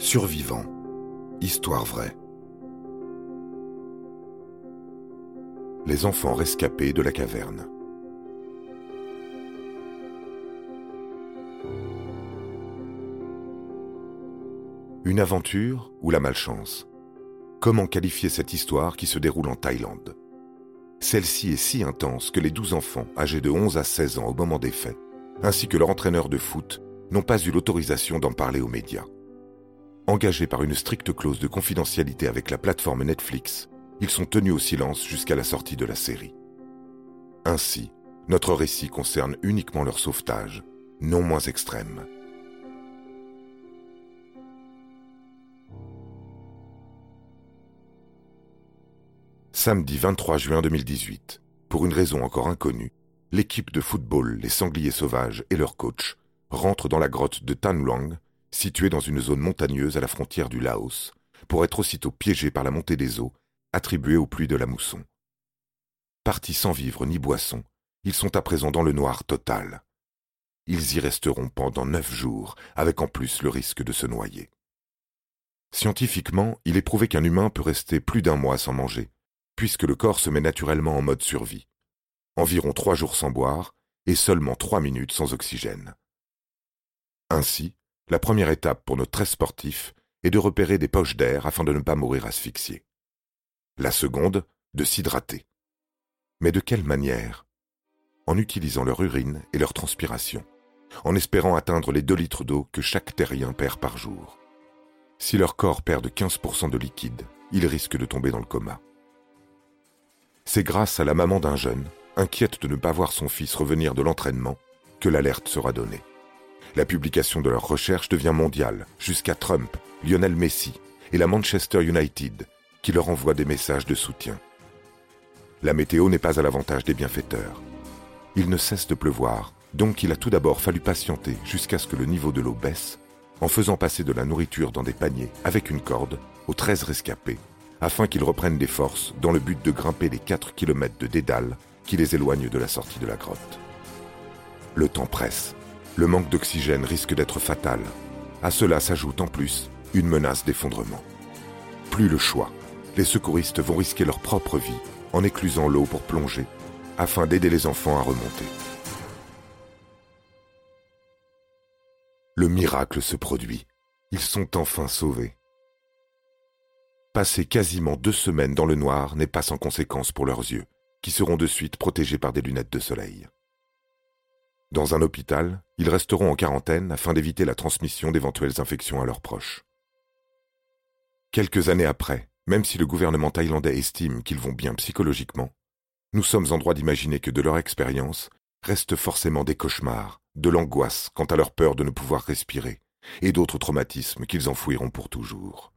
Survivants. Histoire vraie. Les enfants rescapés de la caverne. Une aventure ou la malchance? Comment qualifier cette histoire qui se déroule en Thaïlande? Celle-ci est si intense que les douze enfants, âgés de 11 à 16 ans au moment des faits, ainsi que leur entraîneur de foot, n'ont pas eu l'autorisation d'en parler aux médias. Engagés par une stricte clause de confidentialité avec la plateforme Netflix, ils sont tenus au silence jusqu'à la sortie de la série. Ainsi, notre récit concerne uniquement leur sauvetage, non moins extrême. Samedi 23 juin 2018, pour une raison encore inconnue, l'équipe de football Les Sangliers Sauvages et leur coach rentrent dans la grotte de Tan Située dans une zone montagneuse à la frontière du Laos, pour être aussitôt piégés par la montée des eaux, attribuée aux pluies de la mousson. Partis sans vivre ni boisson, ils sont à présent dans le noir total. Ils y resteront pendant neuf jours, avec en plus le risque de se noyer. Scientifiquement, il est prouvé qu'un humain peut rester plus d'un mois sans manger, puisque le corps se met naturellement en mode survie. Environ trois jours sans boire et seulement trois minutes sans oxygène. Ainsi, la première étape pour nos treize sportifs est de repérer des poches d'air afin de ne pas mourir asphyxiés. La seconde, de s'hydrater. Mais de quelle manière? En utilisant leur urine et leur transpiration, en espérant atteindre les deux litres d'eau que chaque terrien perd par jour. Si leur corps perd de 15% de liquide, ils risquent de tomber dans le coma. C'est grâce à la maman d'un jeune, inquiète de ne pas voir son fils revenir de l'entraînement, que l'alerte sera donnée. La publication de leurs recherches devient mondiale, jusqu'à Trump, Lionel Messi et la Manchester United, qui leur envoient des messages de soutien. La météo n'est pas à l'avantage des bienfaiteurs. Il ne cesse de pleuvoir, donc il a tout d'abord fallu patienter jusqu'à ce que le niveau de l'eau baisse, en faisant passer de la nourriture dans des paniers avec une corde aux 13 rescapés, afin qu'ils reprennent des forces dans le but de grimper les 4 km de dédale qui les éloignent de la sortie de la grotte. Le temps presse, le manque d'oxygène risque d'être fatal. À cela s'ajoute en plus une menace d'effondrement. Plus le choix. Les secouristes vont risquer leur propre vie en éclusant l'eau pour plonger, afin d'aider les enfants à remonter. Le miracle se produit. Ils sont enfin sauvés. Passer quasiment deux semaines dans le noir n'est pas sans conséquence pour leurs yeux, qui seront de suite protégés par des lunettes de soleil. Dans un hôpital, ils resteront en quarantaine afin d'éviter la transmission d'éventuelles infections à leurs proches. Quelques années après, même si le gouvernement thaïlandais estime qu'ils vont bien psychologiquement, nous sommes en droit d'imaginer que de leur expérience restent forcément des cauchemars, de l'angoisse quant à leur peur de ne pouvoir respirer, et d'autres traumatismes qu'ils enfouiront pour toujours.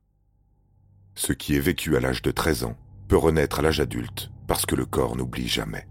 Ce qui est vécu à l'âge de 13 ans peut renaître à l'âge adulte parce que le corps n'oublie jamais.